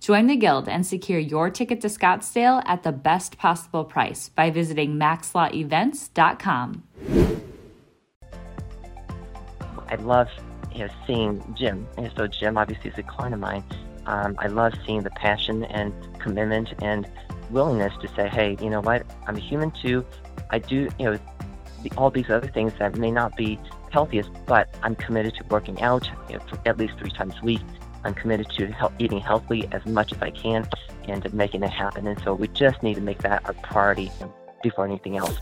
Join the Guild and secure your ticket to Scottsdale at the best possible price by visiting maxlawevents.com. I love you know, seeing Jim. And so Jim obviously is a client of mine. Um, I love seeing the passion and commitment and willingness to say, hey, you know what? I'm a human too. I do, you know, the, all these other things that may not be healthiest, but I'm committed to working out you know, at least three times a week. I'm committed to he- eating healthily as much as I can and making it happen. And so we just need to make that a priority before anything else.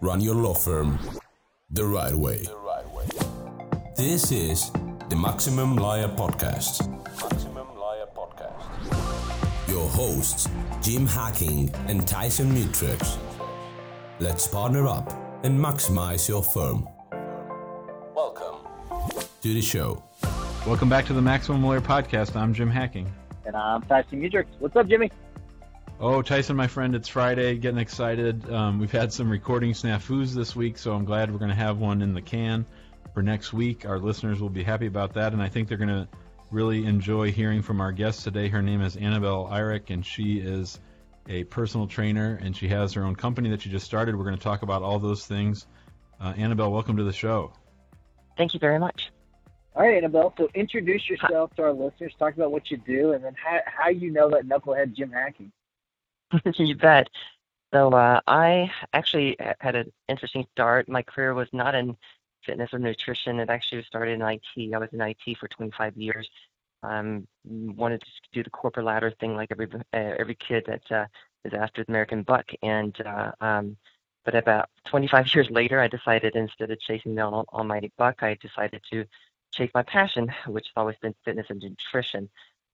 Run your law firm the right way. This is the Maximum Liar Podcast. Maximum Lawyer Podcast. Your hosts, Jim Hacking and Tyson Mutrux. Let's partner up and maximize your firm. Welcome to the show. Welcome back to the Maximum Lawyer Podcast. I'm Jim Hacking. And I'm Tyson Mutrux. What's up, Jimmy? Oh, Tyson, my friend, it's Friday. Getting excited. Um, we've had some recording snafus this week, so I'm glad we're going to have one in the can for next week. Our listeners will be happy about that, and I think they're going to really enjoy hearing from our guest today. Her name is Annabel Eyrick, and she is a personal trainer, and she has her own company that she just started. We're going to talk about all those things. Uh, Annabel, welcome to the show. Thank you very much. All right, Annabel. So introduce yourself to our listeners. Talk about what you do, and then how, how you know that knucklehead Jim Hacking. you bet. So uh, I actually had an interesting start. My career was not in fitness or nutrition. It actually started in IT. I was in IT for 25 years. Um, wanted to do the corporate ladder thing like every uh, every kid that uh, is after the American buck. And uh, um, but about 25 years later, I decided instead of chasing the almighty buck, I decided to chase my passion, which has always been fitness and nutrition.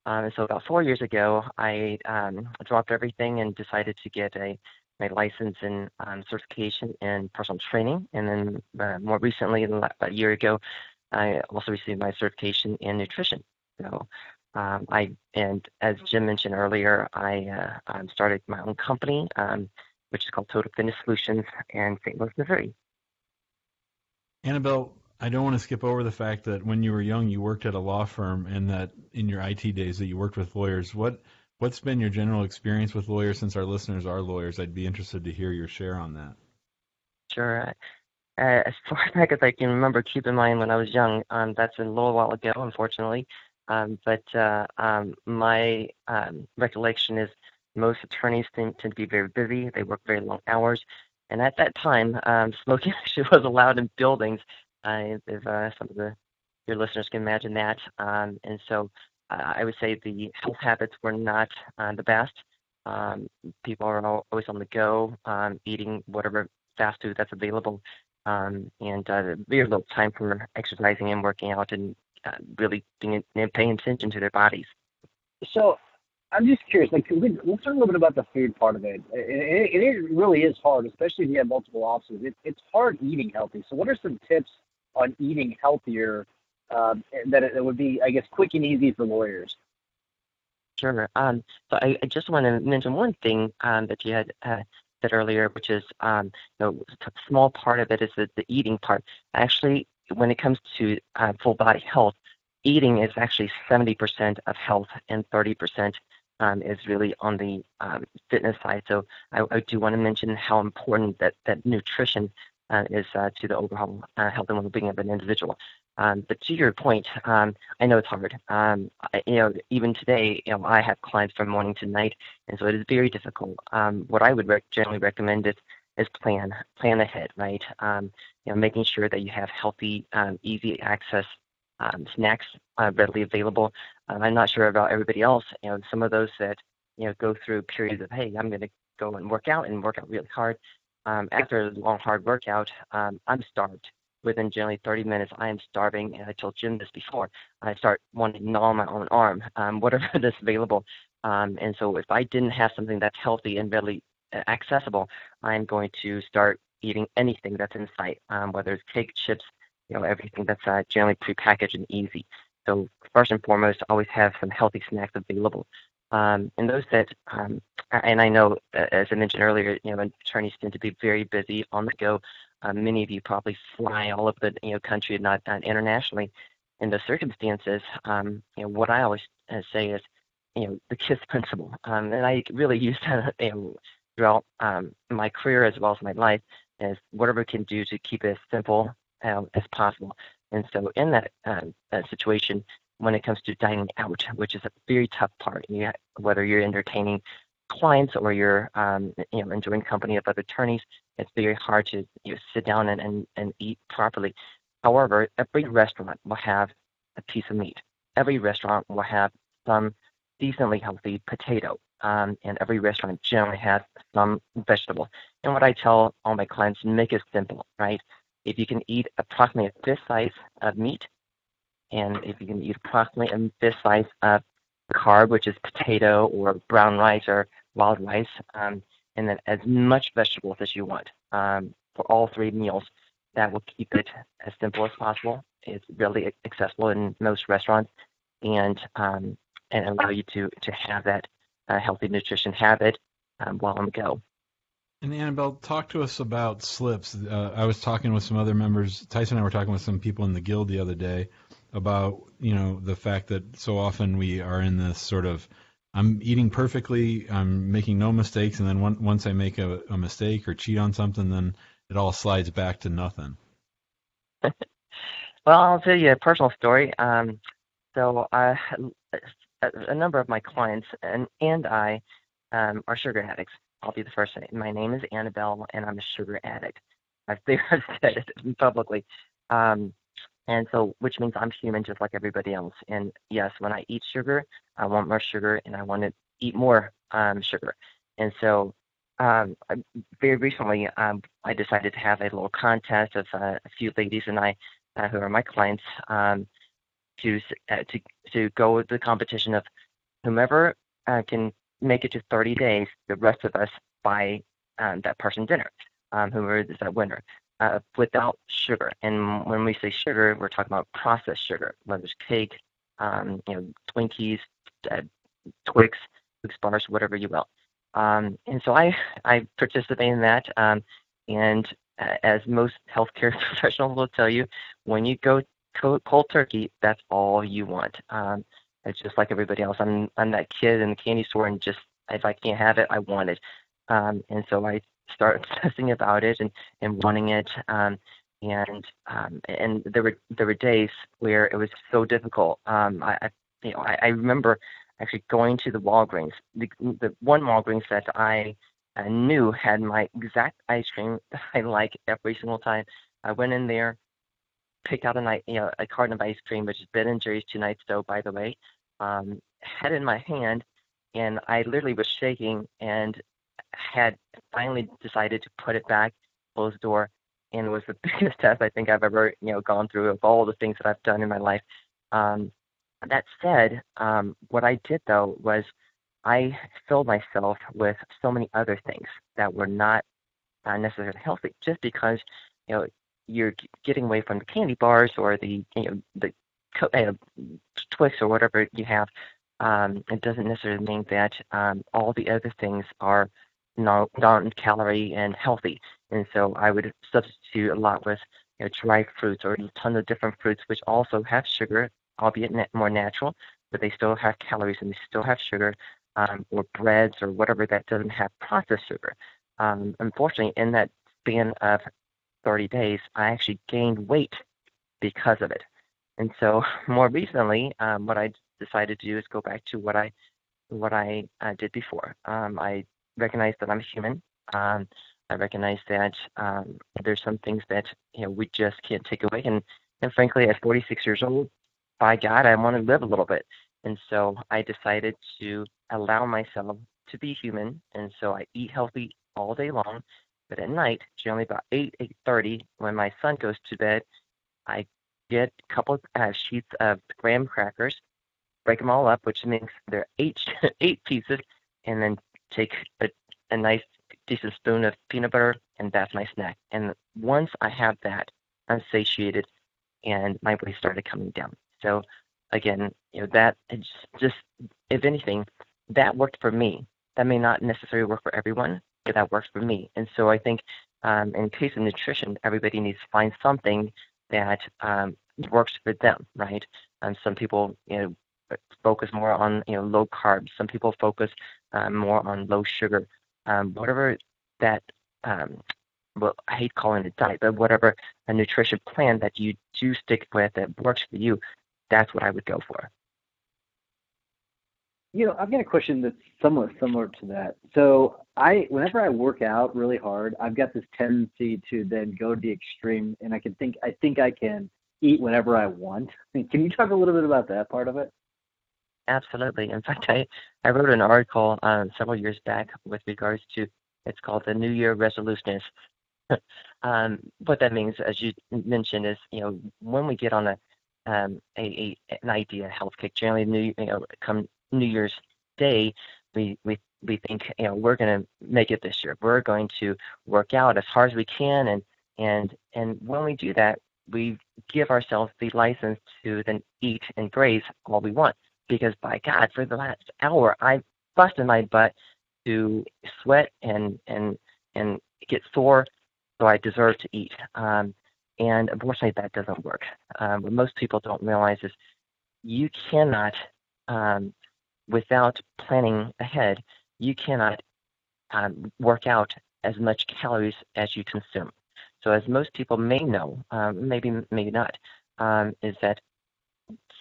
Um, and so about four years ago, I um, dropped everything and decided to get a my license and um, certification in personal training. And then uh, more recently, about a year ago, I also received my certification in nutrition. So um, I and as Jim mentioned earlier, I uh, um, started my own company, um, which is called Total Fitness Solutions in St. Louis, Missouri. Annabel, I don't want to skip over the fact that when you were young, you worked at a law firm, and that in your IT days that you worked with lawyers. What what's been your general experience with lawyers? Since our listeners are lawyers, I'd be interested to hear your share on that. Sure. Uh, as far back as I can remember, keep in mind when I was young, um, that's a little while ago, unfortunately. Um, but uh, um, my um, recollection is most attorneys tend, to be very busy. They work very long hours. And at that time, um, smoking actually was allowed in buildings uh, if uh, some of the your listeners can imagine that. Um, and so uh, I would say the health habits were not uh, the best. Um, people are always on the go, um, eating whatever fast food that's available, um, and uh, very little time for exercising and working out and really being paying attention to their bodies. So I'm just curious. Like, we, let's talk a little bit about the food part of it. It, it, it really is hard, especially if you have multiple offices. It, it's hard eating healthy. So, what are some tips on eating healthier um, that it would be, I guess, quick and easy for lawyers? Sure. Um, so I, I, just want to mention one thing um, that you had uh, said earlier, which is, um, you know, a small part of it is the, the eating part. Actually, when it comes to uh, full body health, eating is actually 70% of health and 30% um, is really on the um, fitness side. So I, I do want to mention how important that, that nutrition is uh, to the overall uh, health and well-being of an individual. Um, but to your point, um, I know it's hard. Um, I, you know, even today, you know, I have clients from morning to night, and so it is very difficult. Um, what I would rec- generally recommend is is plan plan ahead, right? Um, you know, making sure that you have healthy, um, easy access snacks uh, readily available. I'm not sure about everybody else. You know, some of those that you know go through periods of hey, I'm going to go and work out and work out really hard. Um, after a long hard workout, um, I'm starved. Within generally 30 minutes, I am starving, and I told Jim this before. I start wanting to gnaw my own arm, um, whatever that's available. Um, and so, if I didn't have something that's healthy and readily uh, accessible, I'm going to start eating anything that's in sight, um, whether it's cake, chips, you know, everything that's uh, generally prepackaged and easy. So first and foremost, always have some healthy snacks available. Um, and those that, um, and I know, uh, as I mentioned earlier, you know, attorneys tend to be very busy on the go. Um, many of you probably fly all over the you know country, and not, not internationally. In those circumstances, um, you know, what I always uh, say is, you know, the KISS principle, um, and I really use that you know, throughout um, my career as well as my life, is whatever can do to keep it as simple as possible. And so, in that, um, that situation, when it comes to dining out, which is a very tough part, you, whether you're entertaining clients or you're um, you know enjoying company of other attorneys, it's very hard to you know, sit down and, and, and eat properly. However, every restaurant will have a piece of meat. Every restaurant will have some decently healthy potato, um, and every restaurant generally has some vegetable. And what I tell all my clients, make it simple, right? If you can eat approximately a fist size of meat, and if you can eat approximately a fist size of carb, which is potato or brown rice or wild rice, um, and then as much vegetables as you want um, for all three meals, that will keep it as simple as possible. It's really accessible in most restaurants, and um, and allow you to to have that uh, healthy nutrition habit um, while on the go. And Annabel, talk to us about slips. Uh, I was talking with some other members. Tyson and I were talking with some people in the guild the other day about you know the fact that so often we are in this sort of I'm eating perfectly, I'm making no mistakes, and then one, once I make a, a mistake or cheat on something, then it all slides back to nothing. well, I'll tell you a personal story. Um, so a number of my clients and and I um, are sugar addicts. I'll be the first my name is Annabel, and I'm a sugar addict. I've said it publicly. Um, and so, which means I'm human just like everybody else. And yes, when I eat sugar, I want more sugar and I want to eat more um, sugar. And so, um, very recently, um, I decided to have a little contest of uh, a few ladies and I, uh, who are my clients, um, to uh, to to go with the competition of whomever uh, can make it to 30 days, the rest of us buy um, that person dinner, um, whoever is that winner, uh, without sugar. And when we say sugar, we're talking about processed sugar, whether it's cake, um, you know, Twinkies, uh, Twix, Twix bars, whatever you will. Um, and so I I participate in that. Um, and uh, as most healthcare professionals will tell you, when you go cold turkey, that's all you want. Um, it's just like everybody else. I'm I'm that kid in the candy store, and just if I can't have it, I want it. Um, and so I start obsessing about it and and wanting it. Um, and um, and there were there were days where it was so difficult. Um, I, I you know I, I remember actually going to the Walgreens, the the one Walgreens that I I knew had my exact ice cream that I like every single time. I went in there, picked out a you know a carton of ice cream, which is Ben and Jerry's two nights ago, by the way, um, had in my hand, and I literally was shaking and had finally decided to put it back, close the door, and it was the biggest test I think I've ever you know gone through of all the things that I've done in my life. Um, that said, um, what I did though was I filled myself with so many other things that were not uh, necessarily healthy, just because you know you're getting away from the candy bars or the you know the uh, Twix or whatever you have, um, it doesn't necessarily mean that um, all the other things are non-calorie and healthy. And so I would substitute a lot with you know, dry fruits or a ton of different fruits, which also have sugar, albeit na- more natural, but they still have calories and they still have sugar, um, or breads or whatever that doesn't have processed sugar. Um, unfortunately, in that span of 30 days, I actually gained weight because of it. And so more recently, um, what I decided to do is go back to what I what I uh, did before. Um, I recognize that I'm human. Um, I recognize that um, there's some things that you know we just can't take away, and and frankly, at 46 years old, by God, I want to live a little bit, and so I decided to allow myself to be human, and so I eat healthy all day long, but at night, generally about 8 8:30, when my son goes to bed, I get a couple uh, sheets of graham crackers, break them all up, which means they're eight eight pieces, and then take a, a nice decent spoon of peanut butter, and that's my snack. And once I have that, I'm satiated, and my weight started coming down. So again, you know that it's just if anything, that worked for me. That may not necessarily work for everyone, but that works for me. And so I think um, in case of nutrition, everybody needs to find something that um, works for them, right? Um, some people, you know, focus more on you know low carbs. Some people focus um, more on low sugar. Um, whatever that, um, well, I hate calling it diet, but whatever a nutrition plan that you do stick with that works for you, that's what I would go for. You know, I've got a question that's somewhat similar to that. So I, whenever I work out really hard, I've got this tendency to then go to the extreme, and I can think, I think I can eat whenever I want. Can you talk a little bit about that part of it? Absolutely. In fact, I, I wrote an article um, several years back with regards to it's called the New Year resolutions. um, what that means, as you mentioned, is you know when we get on a um, a, a an idea health kick, generally new you know come New Year's Day, we we we think you know we're going to make it this year. We're going to work out as hard as we can, and and and when we do that, we give ourselves the license to then eat and graze all we want. Because by God, for the last hour, I busted my butt to sweat and and and get sore, so I deserve to eat. Um, and unfortunately, that doesn't work. Um, what most people don't realize is you cannot, um, without planning ahead, you cannot um, work out as much calories as you consume. So, as most people may know, um, maybe maybe not, um, is that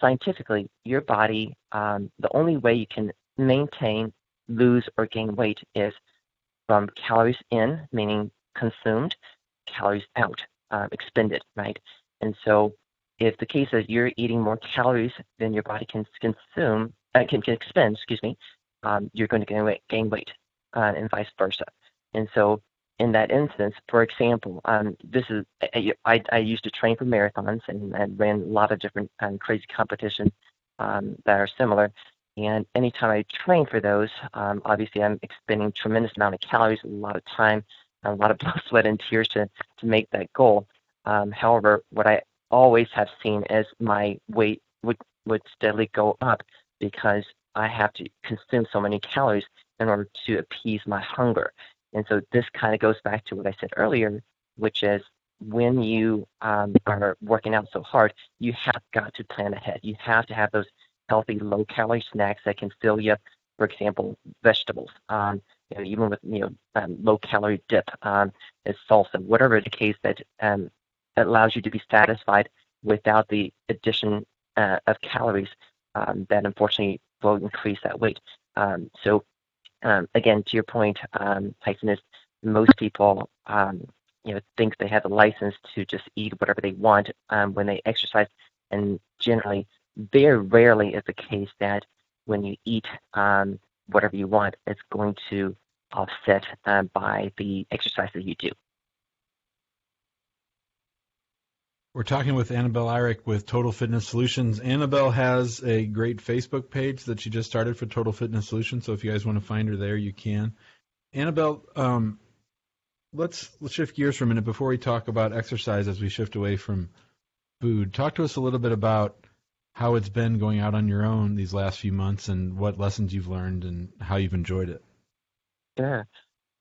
scientifically, your body, um, the only way you can maintain, lose, or gain weight is from calories in, meaning consumed, calories out, uh, expended, right? And so, if the case is you're eating more calories than your body can consume, uh, can, can expend, excuse me, um, you're going to gain weight, gain weight uh, and vice versa. And so, in that instance, for example, um, this is I, I used to train for marathons and, and ran a lot of different um, crazy competitions um, that are similar. And anytime I train for those, um, obviously I'm expending tremendous amount of calories, a lot of time, a lot of blood, sweat, and tears to to make that goal. Um, however, what I always have seen is my weight would would steadily go up because I have to consume so many calories in order to appease my hunger. And so this kind of goes back to what I said earlier, which is when you um, are working out so hard, you have got to plan ahead. You have to have those healthy, low-calorie snacks that can fill you up. For example, vegetables. Um, you know, even with you know um, low-calorie dip, um, as salsa, whatever the case that um, allows you to be satisfied without the addition uh, of calories um, that unfortunately will increase that weight. Um, so um, again, to your point, um, Tyson, is most people, um, you know, think they have the license to just eat whatever they want um, when they exercise, and generally, very rarely is the case that when you eat um, whatever you want, it's going to offset uh, by the exercise that you do. We're talking with Annabel Eyrick with Total Fitness Solutions. Annabel has a great Facebook page that she just started for Total Fitness Solutions. So if you guys want to find her there, you can. Annabel, um, let's let's shift gears for a minute before we talk about exercise as we shift away from food. Talk to us a little bit about how it's been going out on your own these last few months and what lessons you've learned and how you've enjoyed it. Sure.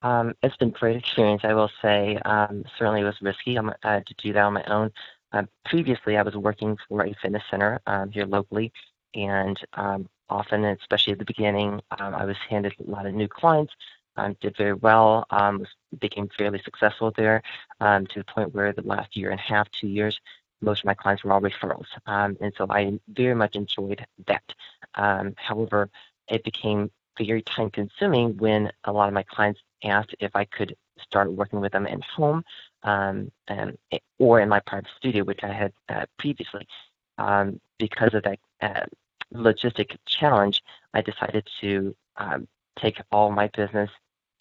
Um, it's been a great experience, I will say. Um, certainly it was risky um, uh, to do that on my own. Uh, previously, I was working for a fitness center um, here locally, and um, often, especially at the beginning, um, I was handed a lot of new clients. Um, did very well, um, was, became fairly successful there um, to the point where the last year and a half, two years, most of my clients were all referrals. Um, and so I very much enjoyed that. Um, however, it became very time consuming when a lot of my clients asked if I could start working with them at home um, and, or in my private studio, which I had uh, previously. Um, because of that uh, logistic challenge, I decided to um, take all my business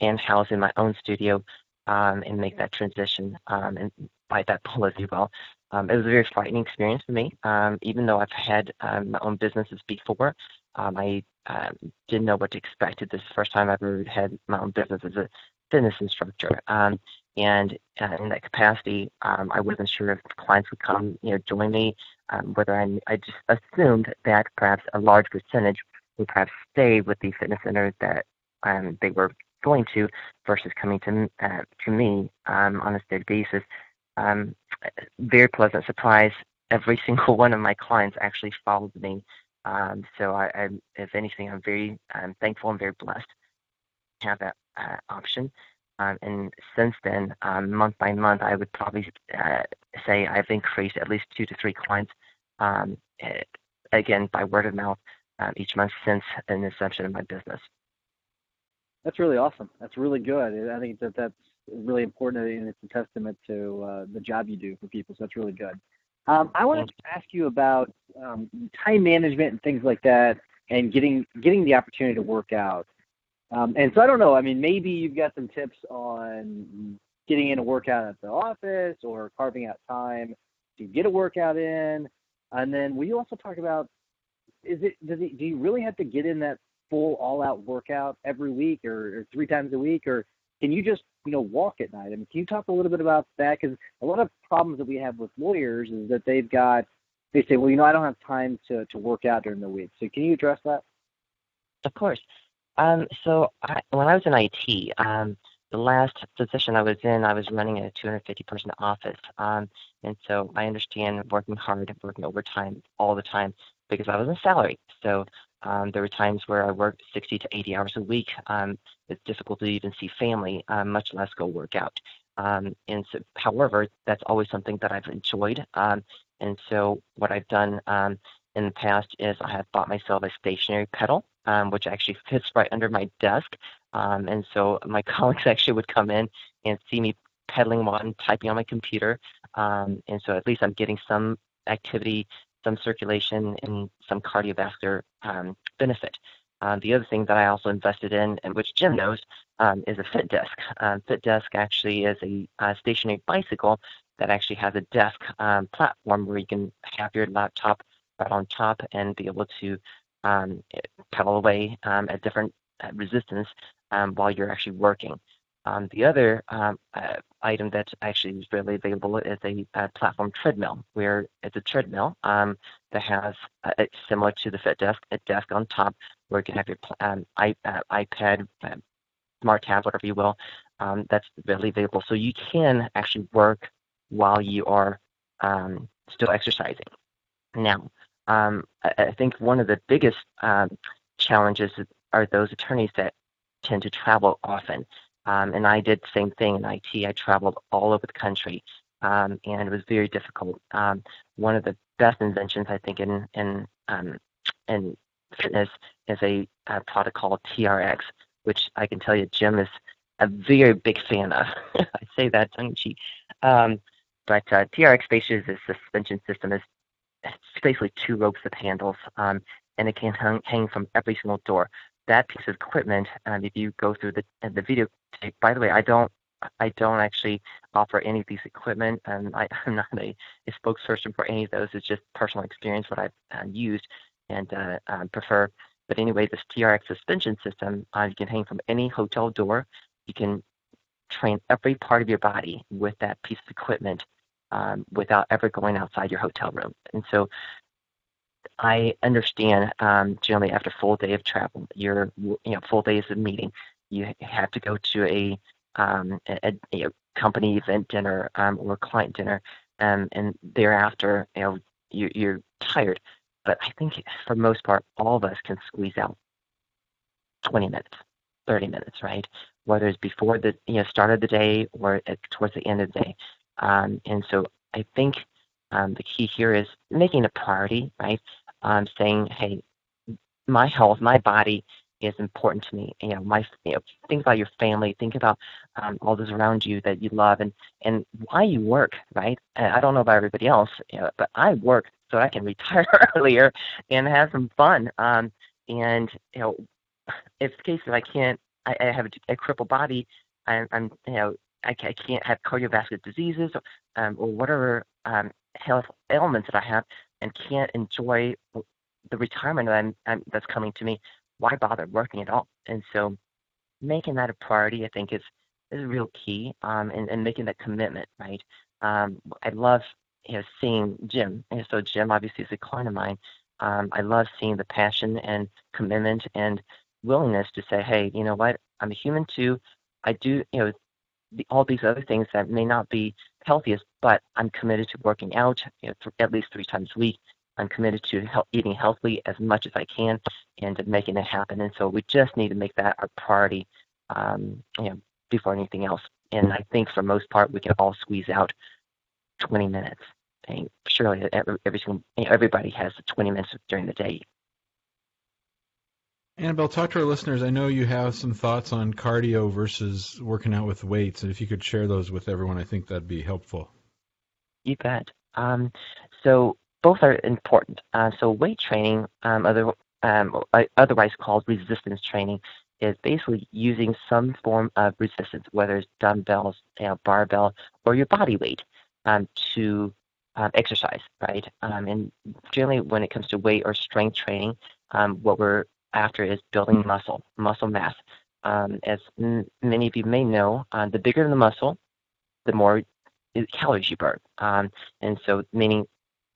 and house in my own studio um, and make that transition um, and bite that bullet, if you will. Um, it was a very frightening experience for me. Um, even though I've had um, my own businesses before, um, I um, didn't know what to expect. This first time I've ever had my own business as a fitness instructor. Um, and uh, in that capacity, um, I wasn't sure if clients would come, you know, join me. Um, whether I, I just assumed that perhaps a large percentage would perhaps stay with the fitness center that um, they were going to, versus coming to uh, to me um, on a steady basis. Um, very pleasant surprise. Every single one of my clients actually followed me. Um, so I, I, if anything, I'm very I'm thankful and very blessed to have that uh, option. Um, and since then, um, month by month, I would probably uh, say I've increased at least two to three clients, um, again, by word of mouth um, each month since the inception of my business. That's really awesome. That's really good. I think that that's really important, and it's a testament to uh, the job you do for people. So that's really good. Um, I want to ask you about um, time management and things like that, and getting getting the opportunity to work out. Um, and so I don't know. I mean, maybe you've got some tips on getting in a workout at the office or carving out time to get a workout in. And then will you also talk about is it it do you really have to get in that full all out workout every week or, or three times a week or can you just you know walk at night? I mean, can you talk a little bit about that? Because a lot of problems that we have with lawyers is that they've got they say, well, you know, I don't have time to to work out during the week. So can you address that? Of course. Um, so I, when I was in IT, um, the last position I was in, I was running a 250 person office. Um, and so I understand working hard, working overtime all the time because I was in salary. So um, there were times where I worked 60 to 80 hours a week. Um, it's difficult to even see family, uh, much less go work out. Um, and so, however, that's always something that I've enjoyed. Um, and so, what I've done um, in the past is I have bought myself a stationary pedal, um, which actually fits right under my desk. Um, and so, my colleagues actually would come in and see me pedaling while I'm typing on my computer. Um, and so, at least I'm getting some activity some circulation and some cardiovascular um, benefit. Um, the other thing that I also invested in, and which Jim knows, um, is a Fit Desk. Um, Fit Desk actually is a, a, stationary bicycle that actually has a desk platform where you can have your laptop right on top and be able to um, pedal away um, at different uh, resistance while you're actually working. Um, the other um, uh, item that actually is readily available is a, a, platform treadmill, where it's a treadmill um, that has, uh, similar to the Fit Desk, a desk on top where you can have your um, uh, iPad, uh, smart tablet, whatever you will, um, that's readily available. So you can actually work while you are um, still exercising. Now, I, I, think one of the biggest challenges are those attorneys that tend to travel often. Um, and I did the same thing in IT. I traveled all over the country, um, and it was very difficult. Um, one of the best inventions, I think, in in um, in fitness is a, a product called TRX, which I can tell you, Jim is a very big fan of. I say that tongue in cheek. Um, but uh, TRX is a suspension system. Is it's basically two ropes with handles, um, and it can hang, hang from every single door that piece of equipment, um, if you go through the the video tape, by the way, I don't I don't actually offer any of these equipment, and I, am not a, a, spokesperson for any of those. It's just personal experience what I've uh, used and uh, um, prefer. But anyway, this TRX suspension system, uh, you can hang from any hotel door. You can train every part of your body with that piece of equipment um, without ever going outside your hotel room. And so I understand um, generally after full day of travel, your you know full days of meeting, you have to go to a um, a, a, company event dinner um, or client dinner, um, and thereafter you know you, you're tired. But I think for most part, all of us can squeeze out 20 minutes, 30 minutes, right? Whether it's before the you know start of the day or at, towards the end of the day. Um, and so I think um, the key here is making a priority, right? Um, saying, hey, my health, my body is important to me. You know, my you know, think about your family, think about um, all those around you that you love, and and why you work, right? I don't know about everybody else, you know, but I work so I can retire earlier and have some fun. Um, and you know, if the case that I can't, I, I have a, a crippled body, I'm, I'm you know, I, I can't have cardiovascular diseases or, um, or whatever um, health ailments that I have, and can't enjoy the retirement that I'm, I'm, that's coming to me. Why bother working at all? And so, making that a priority, I think, is is real key, um, and, and making that commitment, right? Um, I love you know seeing Jim, and so Jim obviously is a client of mine. Um, I love seeing the passion and commitment and willingness to say, hey, you know what? I'm a human too. I do, you know, all these other things that may not be healthiest, but I'm committed to working out you know, at least three times a week. I'm committed to he- eating healthily as much as I can and making it happen. And so we just need to make that our priority, um, you know, before anything else. And I think for most part, we can all squeeze out 20 minutes. And surely every, every single, everybody has 20 minutes during the day Annabel, talk to our listeners. I know you have some thoughts on cardio versus working out with weights, and if you could share those with everyone, I think that'd be helpful. You bet. Um, so both are important. Uh, so weight training, um, other, um, otherwise called resistance training, is basically using some form of resistance, whether it's dumbbells, you know, barbell, or your body weight, um, to um, exercise, right? Um, and generally, when it comes to weight or strength training, what we're after is building muscle, muscle mass. Um, as m- many of you may know, uh, the bigger the muscle, the more calories you burn. Um, and so, meaning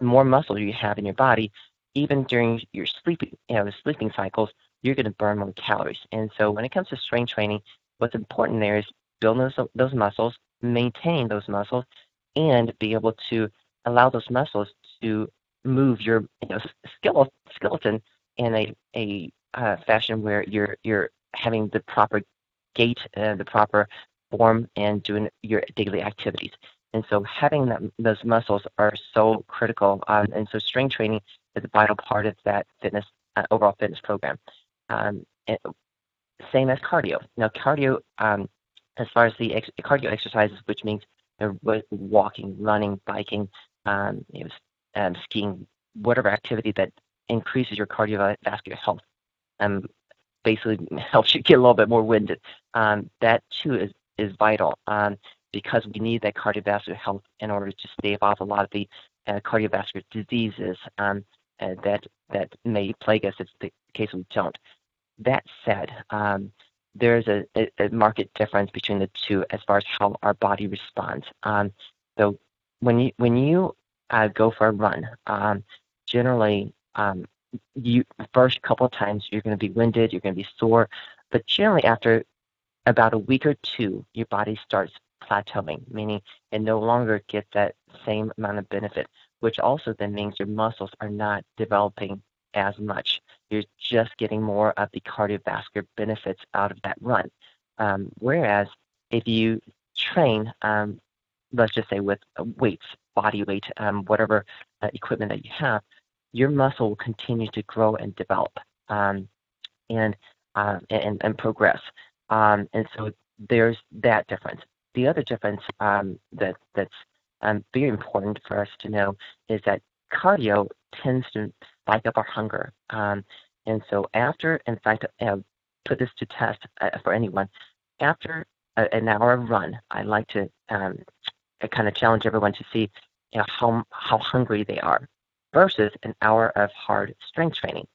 the more muscle you have in your body, even during your sleeping, you know, the sleeping cycles, you're going to burn more calories. And so, when it comes to strength training, what's important there is building those, those muscles, maintain those muscles, and be able to allow those muscles to move your you know, skeleton in a, a uh, fashion where you're you're having the proper gait, uh, the proper form, and doing your daily activities. And so having those muscles are so critical. Um, and so strength training is a vital part of that fitness uh, overall fitness program. Um, same as cardio. Now cardio, um, as far as the ex- cardio exercises, which means you know, walking, running, biking, um, you know, um, skiing, whatever activity that increases your cardiovascular health um, basically helps you get a little bit more winded. Um, that too is, is vital um, because we need that cardiovascular health in order to stave off a lot of the uh, cardiovascular diseases um, uh, that that may plague us if the case we don't. That said, um, there's a, a, a difference between the two as far as how our body responds. Um, so when you when you uh, go for a run, um, generally you first couple of times you're going to be winded, you're going to be sore, but generally after about a week or two, your body starts plateauing, meaning it no longer gets that same amount of benefit, which also then means your muscles are not developing as much. You're just getting more of the cardiovascular benefits out of that run. Um, whereas if you train, um, let's just say with weights, body weight, um, whatever uh, equipment that you have, your muscle will continue to grow and develop um, and, uh, and, and progress. Um, and so there's that difference. The other difference um, that, that's um, very important for us to know is that cardio tends to spike up our hunger. Um, and so after, in fact, uh, put this to test uh, for anyone, after a, an hour of run, I like to um, kind of challenge everyone to see you know, how, how hungry they are versus an hour of hard strength training.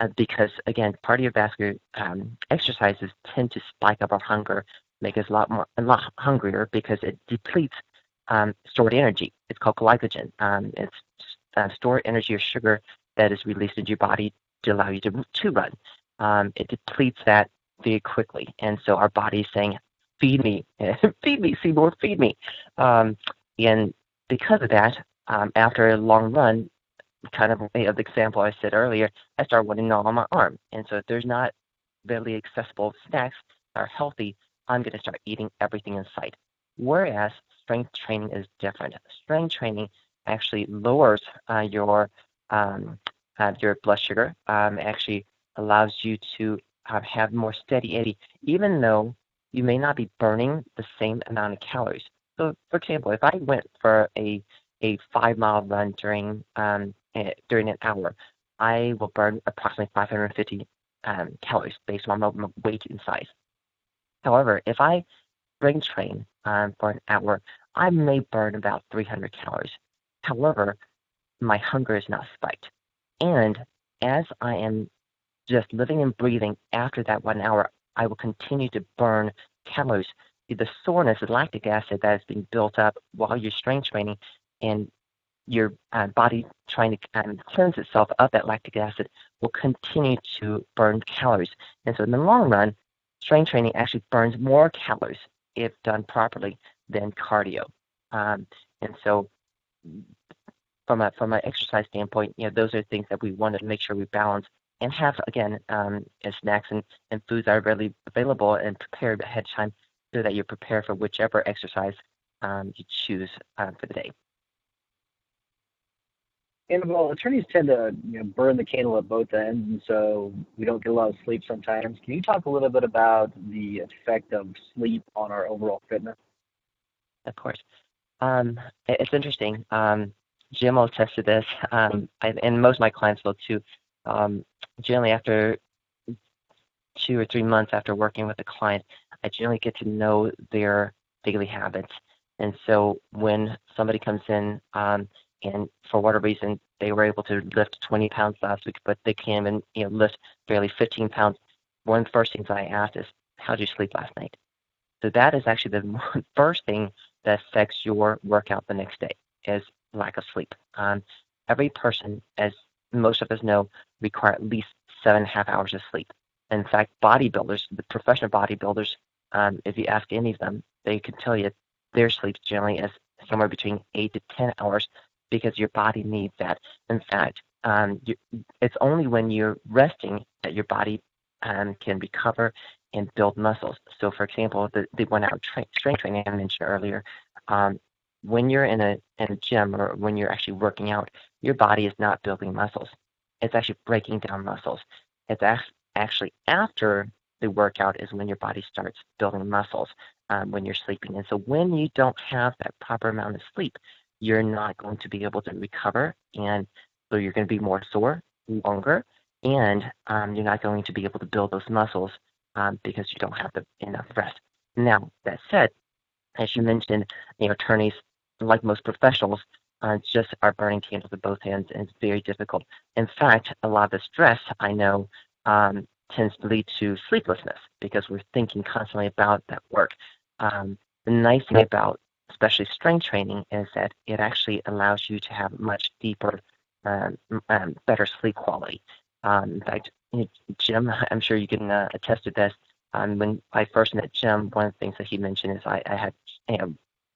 Uh, because again, cardiovascular um, exercises tend to spike up our hunger, make us a lot more a lot hungrier because it depletes um, stored energy. It's called glycogen. Um, it's uh, stored energy or sugar that is released into your body to allow you to to run. Um, it depletes that very quickly, and so our body is saying, "Feed me, feed me, Seymour, feed me." Um, and because of that, um, after a long run, kind of the example I said earlier, I start wanting to gnaw on my arm. And so if there's not readily accessible snacks that are healthy, I'm going to start eating everything in sight. Whereas strength training is different. Strength training actually lowers uh, your um, uh, your blood sugar. Um, actually allows you to uh, have more steady eddy, even though you may not be burning the same amount of calories. So, for example, if I went for a a five mile run during um, during an hour, I will burn approximately 550 um, calories based on my weight and size. However, if I strength train um, for an hour, I may burn about 300 calories. However, my hunger is not spiked. And as I am just living and breathing after that one hour, I will continue to burn calories. The soreness, the lactic acid that is being built up while you're strength training and your uh, body trying to um, cleanse itself of that lactic acid will continue to burn calories. And so in the long run, strength training actually burns more calories if done properly than cardio. Um, and so from a from an exercise standpoint, you know, those are things that we want to make sure we balance and have again um, snacks and, and foods are readily available and prepared ahead of time so that you're prepared for whichever exercise um, you choose uh, for the day. Annabel, attorneys tend to you know, burn the candle at both ends, and so we don't get a lot of sleep sometimes. Can you talk a little bit about the effect of sleep on our overall fitness? Of course. Um, it's interesting. Um, Jim will attest to this, um, I, and most of my clients will too. Um, generally, after two or three months after working with a client, I generally get to know their daily habits. And so when somebody comes in um, and for whatever reason they were able to lift 20 pounds last week, but they can't even you know lift barely 15 pounds, one of the first things I ask is, "How did you sleep last night?" So that is actually the first thing that affects your workout the next day is lack of sleep. Um, every person, as most of us know, require at least seven and a half hours of sleep. In fact, bodybuilders, the professional bodybuilders, um, if you ask any of them, they can tell you their sleep generally is somewhere between eight to ten hours because your body needs that. In fact, um, you, it's only when you're resting that your body um, can recover and build muscles. So, for example, the, the one hour tra- strength training I mentioned earlier, um, when you're in a in a gym or when you're actually working out, your body is not building muscles. It's actually breaking down muscles. It's actually after the workout is when your body starts building muscles um, when you're sleeping. And so when you don't have that proper amount of sleep, you're not going to be able to recover, and so you're going to be more sore longer, and um, you're not going to be able to build those muscles um, because you don't have the, enough rest. Now, that said, as you mentioned, you know, attorneys like most professionals, uh, just are burning candles at both ends, and it's very difficult. In fact, a lot of the stress I know um, tends to lead to sleeplessness because we're thinking constantly about that work. Um, the nice thing about especially strength training is that it actually allows you to have much deeper, um, um, better sleep quality. Um, in fact, Jim, I'm sure you can uh, attest to this. Um, when I first met Jim, one of the things that he mentioned is I, I had you know,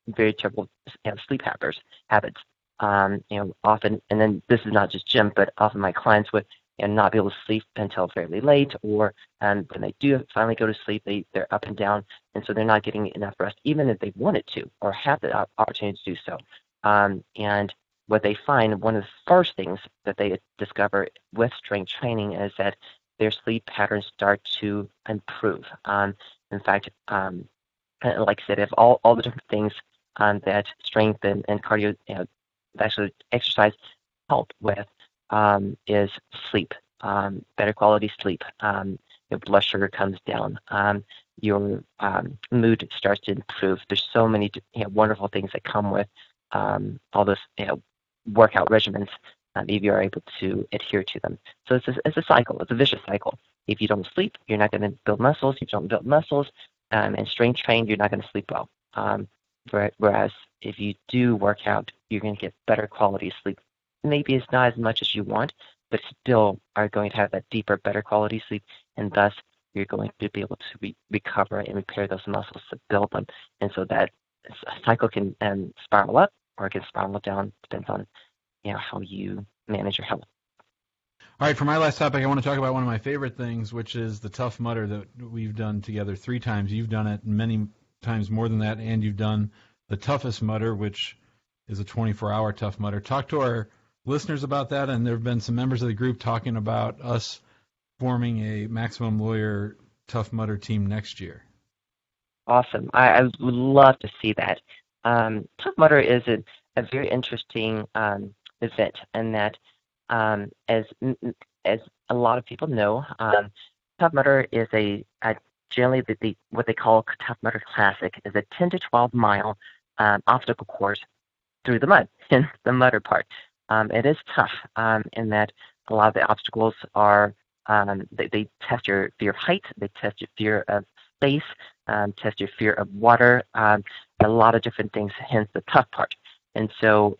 very terrible you know, sleep habits. Habits, um, you know, often, and then this is not just Jim, but often my clients would and not be able to sleep until fairly late, or um, when they do finally go to sleep, they they're up and down, and so they're not getting enough rest, even if they wanted to or have the opportunity to do so. Um, and what they find, one of the first things that they discover with strength training is that their sleep patterns start to improve. Um, in fact, um, like I said, if all, all the different things um, that strength and, and cardio, you know, actually exercise help with um, is sleep, um, better quality sleep. Um, your blood sugar comes down. Um, your um, mood starts to improve. There's so many you know, wonderful things that come with um, all those you know, workout regimens if you are able to adhere to them. So it's a, it's a cycle. It's a vicious cycle. If you don't sleep, you're not going to build muscles. If you don't build muscles and strength train, you're not going to sleep well. Whereas if you do work out, you're going to get better quality sleep. Maybe it's not as much as you want, but still are going to have that deeper, better quality sleep, and thus you're going to be able to re- recover and repair those muscles to build them. And so that cycle can um, spiral up or it can spiral down, depends on you know how you manage your health. All right, for my last topic, I want to talk about one of my favorite things, which is the Tough Mudder that we've done together three times. You've done it many times more than that, and you've done the Toughest Mudder, which is a 24-hour Tough Mudder. Talk to our listeners about that, and there have been some members of the group talking about us forming a Maximum Lawyer Tough Mudder team next year. Awesome. I, I would love to see that. Um, Tough Mudder is a, a very interesting um, event in that, um, as as a lot of people know, um, Tough Mudder is a, a generally the, the, what they call Tough Mudder Classic is a 10 to 12 mile um, obstacle course through the mud, in the mudder part. Um, it is tough um, in that a lot of the obstacles are um, they, they test your fear of height, they test your fear of space, um, test your fear of water, um, a lot of different things, hence the tough part. And so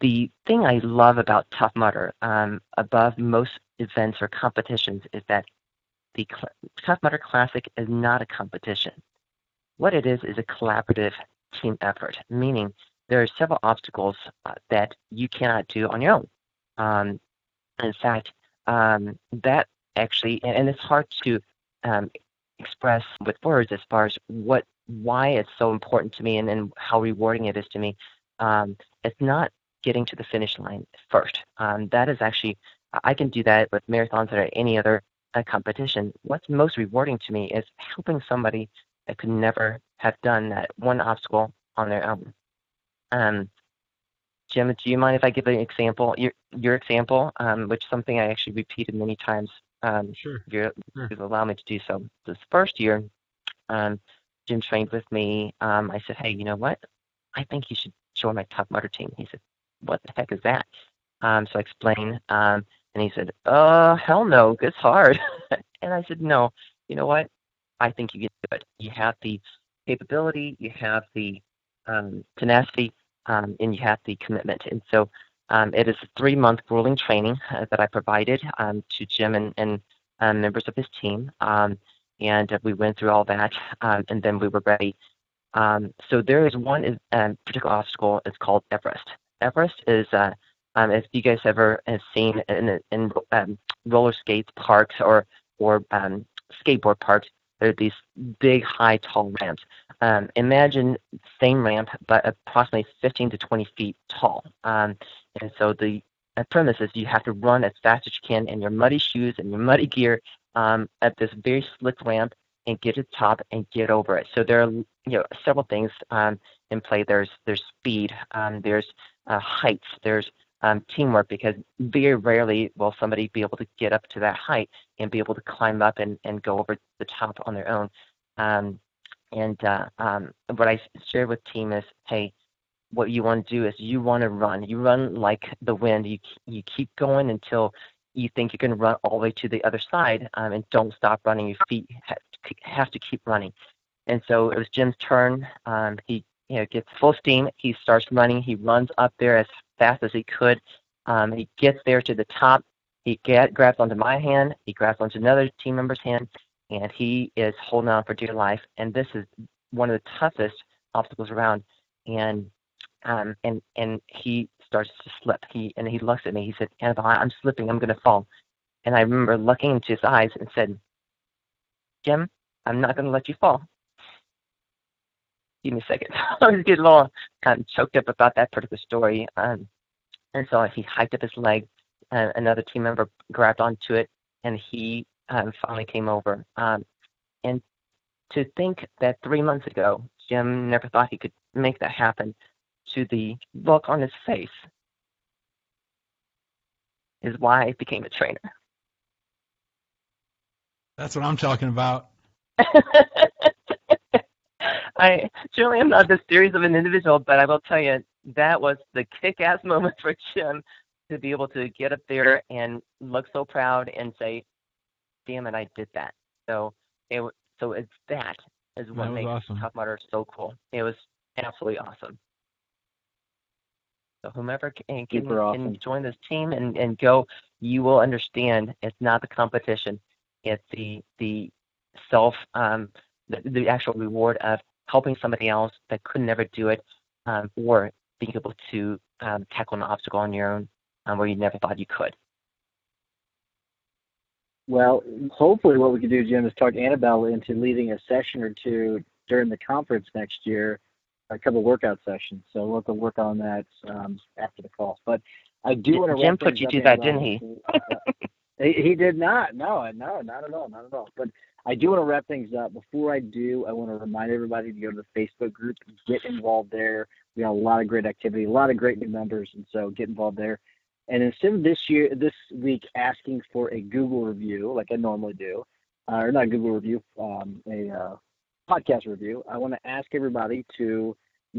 the thing I love about Tough Mudder, above most events or competitions, is that the Tough Mudder Classic is not a competition. What it is is a collaborative team effort, meaning there are several obstacles uh, that you cannot do on your own. Um, in fact, um, that actually, and, and, it's hard to um, express with words as far as what why it's so important to me and, and how rewarding it is to me. Um, it's not getting to the finish line first. Um, that is actually I can do that with marathons or any other uh, competition. What's most rewarding to me is helping somebody that could never have done that one obstacle on their own. Um, Jim, do you mind if I give an example? Your your example, um, which is something I actually repeated many times. Um, sure. If you sure. allow me to do so. This first year, um, Jim trained with me. Um, I said, hey, you know what? I think you should join my Tough Mudder team. He said, what the heck is that? Um, so I explained, um, and he said, uh, hell no, it's hard. and I said, no, you know what? I think you can do it. You have the capability, you have the um, tenacity, um, and you have the commitment. And so um, it is a three-month grueling training uh, that I provided um, to Jim and, and um, members of his team. Um, and we went through all that, um, and then we were ready. Um, so there is one um, particular obstacle. It's called Everest. Everest is, uh, if you guys ever have seen in, in roller skates parks or or skateboard parks, there are these big, high, tall ramps. Um, imagine same ramp, but approximately 15 to 20 feet tall. Um, and so the premise is you have to run as fast as you can in your muddy shoes and your muddy gear um, at this very slick ramp and get to the top and get over it. So there are you know several things um, in play. There's there's speed, um, there's uh, heights, there's um, teamwork because very rarely will somebody be able to get up to that height and be able to climb up and, and go over the top on their own. Um, and uh, um, what I share with team is, hey, what you want to do is you want to run. You run like the wind. You you keep going until you think you can run all the way to the other side, um, and don't stop running. Your feet have to, keep running. And so it was Jim's turn. Um, he you know gets full steam. He starts running. He runs up there as fast as he could. Um, he gets there to the top. He get, grabs onto my hand. He grabs onto another team member's hand, and he is holding on for dear life. And this is one of the toughest obstacles around. And um, and and he starts to slip. He and he looks at me. He said, "Annabel, I'm slipping. I'm going to fall." And I remember looking into his eyes and said, "Jim, I'm not going to let you fall." Give me a second. I was getting a little kind of choked up about that particular story. Um, and so he hiked up his leg. and another team member grabbed onto it, and he um, finally came over. Um, and to think that three months ago, Jim never thought he could make that happen, to the look on his face, is why I became a trainer. That's what I'm talking about. I surely am not the series of an individual, but I will tell you that was the kick-ass moment for Jim to be able to get up there and look so proud and say, "Damn it, I did that." So it so it's that is what that makes awesome. Tough Mudder so cool. It was absolutely awesome. So whomever can, can, awesome. can join this team and, and go, you will understand it's not the competition. It's the the self um, the, the actual reward of helping somebody else that could never do it, um, or being able to um, tackle an obstacle on your own um, where you never thought you could. Well, hopefully, what we can do, Jim, is talk Annabel into leading a session or two during the conference next year, a couple workout sessions. So we'll have to work on that um, after the call. But I do want to. Jim put you to that, didn't he? He, he did not. No, no, not at all, not at all. But I do want to wrap things up. Before I do, I want to remind everybody to go to the Facebook group, get involved there. We got a lot of great activity, a lot of great new members, and so get involved there. And instead of this year, this week, asking for a Google review like I normally do, uh, or not a Google review, um, a uh, podcast review, I want to ask everybody to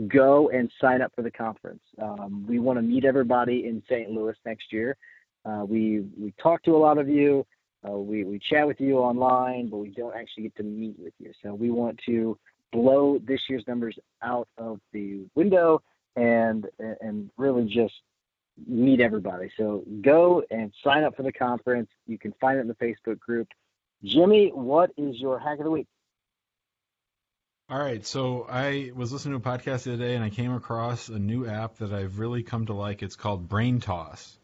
go and sign up for the conference. Um, we want to meet everybody in St. Louis next year. Uh, we we talk to a lot of you. Uh, we we chat with you online, but we don't actually get to meet with you. So we want to blow this year's numbers out of the window and and really just meet everybody. So go and sign up for the conference. You can find it in the Facebook group. Jimmy, what is your hack of the week? All right, so I was listening to a podcast the other day and I came across a new app that I've really come to like. It's called Braintoss.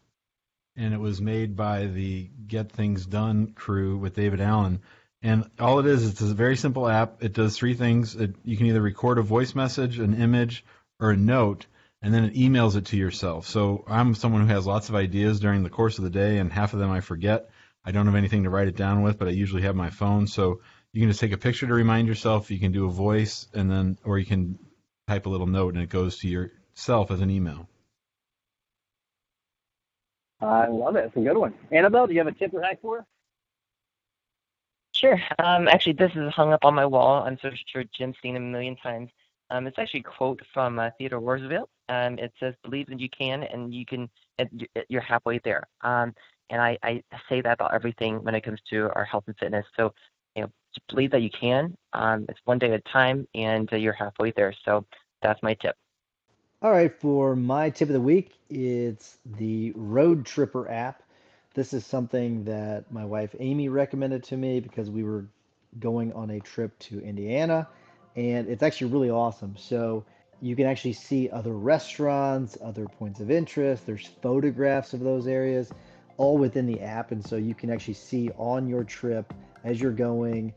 And it was made by the Get Things Done crew with David Allen. And all it is, it's a very simple app. It does three things. It, you can either record a voice message, an image, or a note, and then it emails it to yourself. So I'm someone who has lots of ideas during the course of the day, and half of them I forget. I don't have anything to write it down with, but I usually have my phone. So you can just take a picture to remind yourself. You can do a voice, and then, or you can type a little note, and it goes to yourself as an email. I love it. It's a good one. Annabel, do you have a tip or hack for? Sure. Um, actually, this is hung up on my wall. I'm so sure Jim's seen it a million times. Um, it's actually a quote from uh, Theodore Roosevelt. Um, it says, "Believe that you can, and you can. You're halfway there." Um, and I, I say that about everything when it comes to our health and fitness. So, you know, believe that you can. Um, it's one day at a time, and uh, you're halfway there. So that's my tip. All right, for my tip of the week, it's the Roadtripper app. This is something that my wife Amy recommended to me because we were going on a trip to Indiana, and it's actually really awesome. So you can actually see other restaurants, other points of interest. There's photographs of those areas all within the app, and so you can actually see on your trip as you're going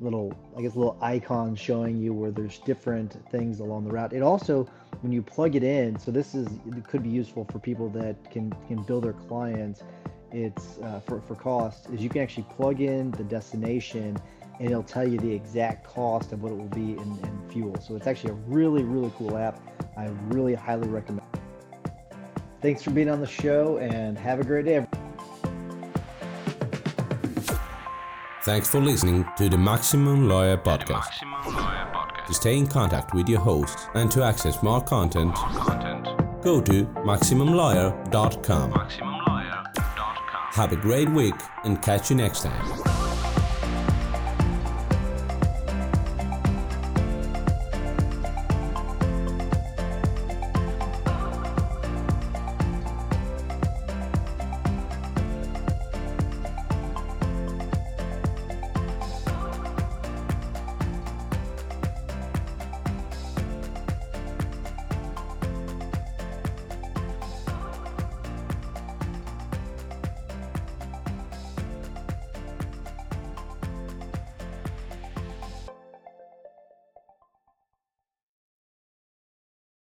little I guess little icons showing you where there's different things along the route. It also when you plug it in, so this is it could be useful for people that can can build their clients. It's uh, for for cost is you can actually plug in the destination and it'll tell you the exact cost of what it will be in, in fuel. So it's actually a really really cool app. I really highly recommend. Thanks for being on the show and have a great day. Thanks for listening to the Maximum Lawyer Podcast. To stay in contact with your hosts and to access more content, more content. go to MaximumLawyer.com. MaximumLawyer.com. Have a great week and catch you next time.